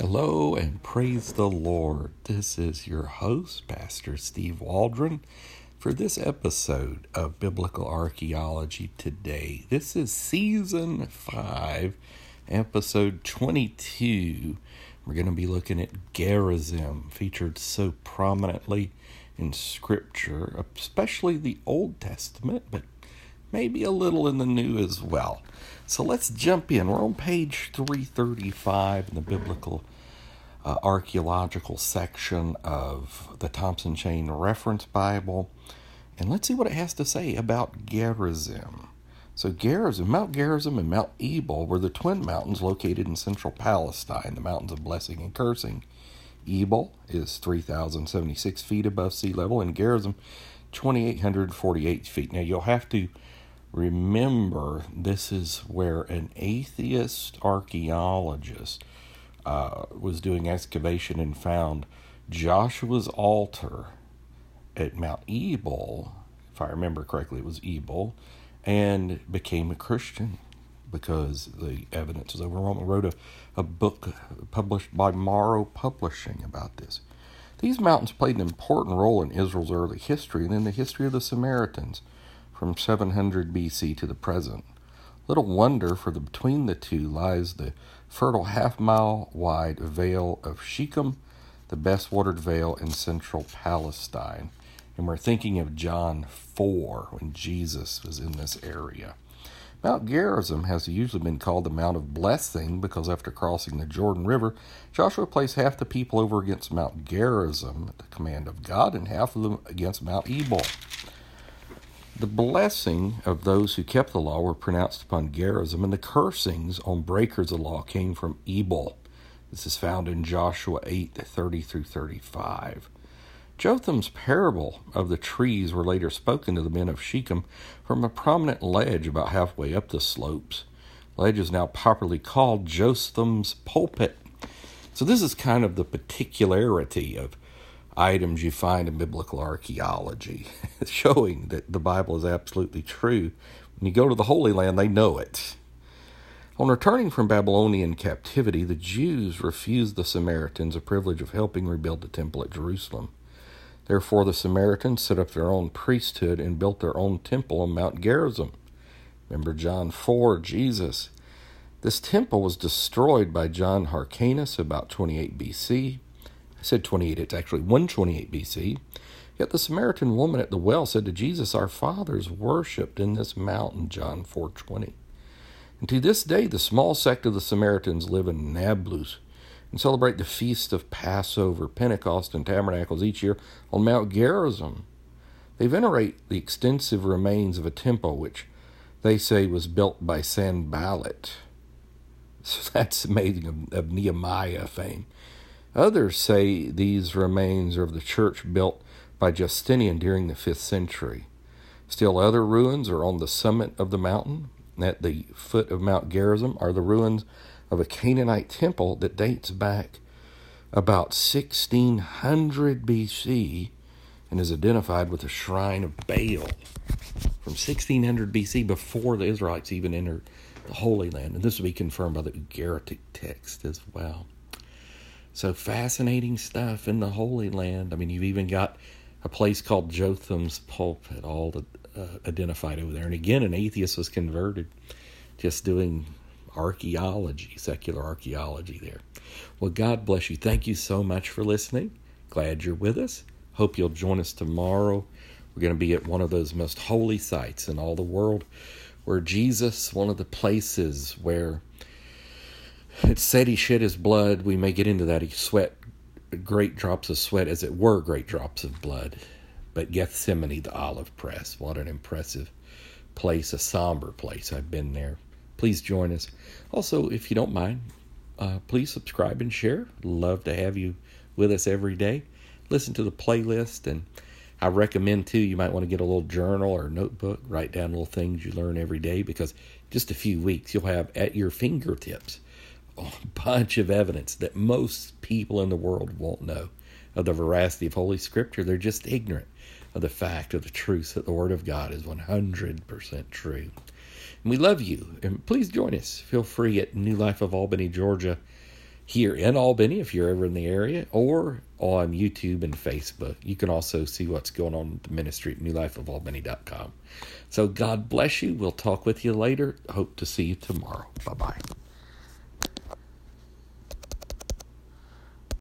Hello and praise the Lord. This is your host, Pastor Steve Waldron, for this episode of Biblical Archaeology Today. This is season 5, episode 22. We're going to be looking at Gerizim, featured so prominently in Scripture, especially the Old Testament, but maybe a little in the New as well. So let's jump in. We're on page 335 in the biblical uh, archaeological section of the Thompson Chain Reference Bible. And let's see what it has to say about Gerizim. So, Gerizim, Mount Gerizim and Mount Ebal were the twin mountains located in central Palestine, the mountains of blessing and cursing. Ebal is 3,076 feet above sea level, and Gerizim 2,848 feet. Now, you'll have to remember this is where an atheist archaeologist uh, was doing excavation and found Joshua's altar at Mount Ebal, if I remember correctly, it was Ebal, and became a Christian because the evidence is overwhelming. Wrote a, a book published by Morrow Publishing about this. These mountains played an important role in Israel's early history and in the history of the Samaritans from 700 BC to the present. Little wonder, for the, between the two lies the fertile half mile wide vale of Shechem, the best watered vale in central Palestine. And we're thinking of John 4 when Jesus was in this area. Mount Gerizim has usually been called the Mount of Blessing because after crossing the Jordan River, Joshua placed half the people over against Mount Gerizim at the command of God and half of them against Mount Ebal. The blessing of those who kept the law were pronounced upon Gerizim, and the cursings on breakers of law came from Ebal. This is found in Joshua 8 30 through 35. Jotham's parable of the trees were later spoken to the men of Shechem from a prominent ledge about halfway up the slopes. Ledge is now properly called Jotham's pulpit. So this is kind of the particularity of items you find in biblical archaeology, showing that the Bible is absolutely true. When you go to the Holy Land, they know it. On returning from Babylonian captivity, the Jews refused the Samaritans a privilege of helping rebuild the temple at Jerusalem. Therefore, the Samaritans set up their own priesthood and built their own temple on Mount Gerizim. Remember John 4, Jesus. This temple was destroyed by John Hyrcanus about 28 BC. I said 28, it's actually 128 BC. Yet the Samaritan woman at the well said to Jesus, Our fathers worshipped in this mountain, John 4.20. And to this day, the small sect of the Samaritans live in Nablus and celebrate the feast of Passover, Pentecost, and Tabernacles each year on Mount Gerizim. They venerate the extensive remains of a temple which they say was built by Sanballat. So that's amazing of, of Nehemiah fame. Others say these remains are of the church built by Justinian during the 5th century. Still, other ruins are on the summit of the mountain. At the foot of Mount Gerizim are the ruins of a Canaanite temple that dates back about 1600 BC and is identified with the shrine of Baal from 1600 BC before the Israelites even entered the Holy Land. And this will be confirmed by the Ugaritic text as well. So fascinating stuff in the Holy Land. I mean, you've even got a place called Jotham's Pulpit, all uh, identified over there. And again, an atheist was converted just doing archaeology, secular archaeology there. Well, God bless you. Thank you so much for listening. Glad you're with us. Hope you'll join us tomorrow. We're going to be at one of those most holy sites in all the world where Jesus, one of the places where it said he shed his blood. We may get into that. He sweat great drops of sweat, as it were great drops of blood. But Gethsemane, the olive press, what an impressive place, a somber place. I've been there. Please join us. Also, if you don't mind, uh, please subscribe and share. Love to have you with us every day. Listen to the playlist, and I recommend too. You might want to get a little journal or notebook, write down little things you learn every day, because just a few weeks you'll have at your fingertips a bunch of evidence that most people in the world won't know of the veracity of Holy Scripture. They're just ignorant of the fact of the truth that the Word of God is 100% true. And we love you, and please join us. Feel free at New Life of Albany, Georgia, here in Albany if you're ever in the area, or on YouTube and Facebook. You can also see what's going on at the ministry at newlifeofalbany.com. So God bless you. We'll talk with you later. Hope to see you tomorrow. Bye bye.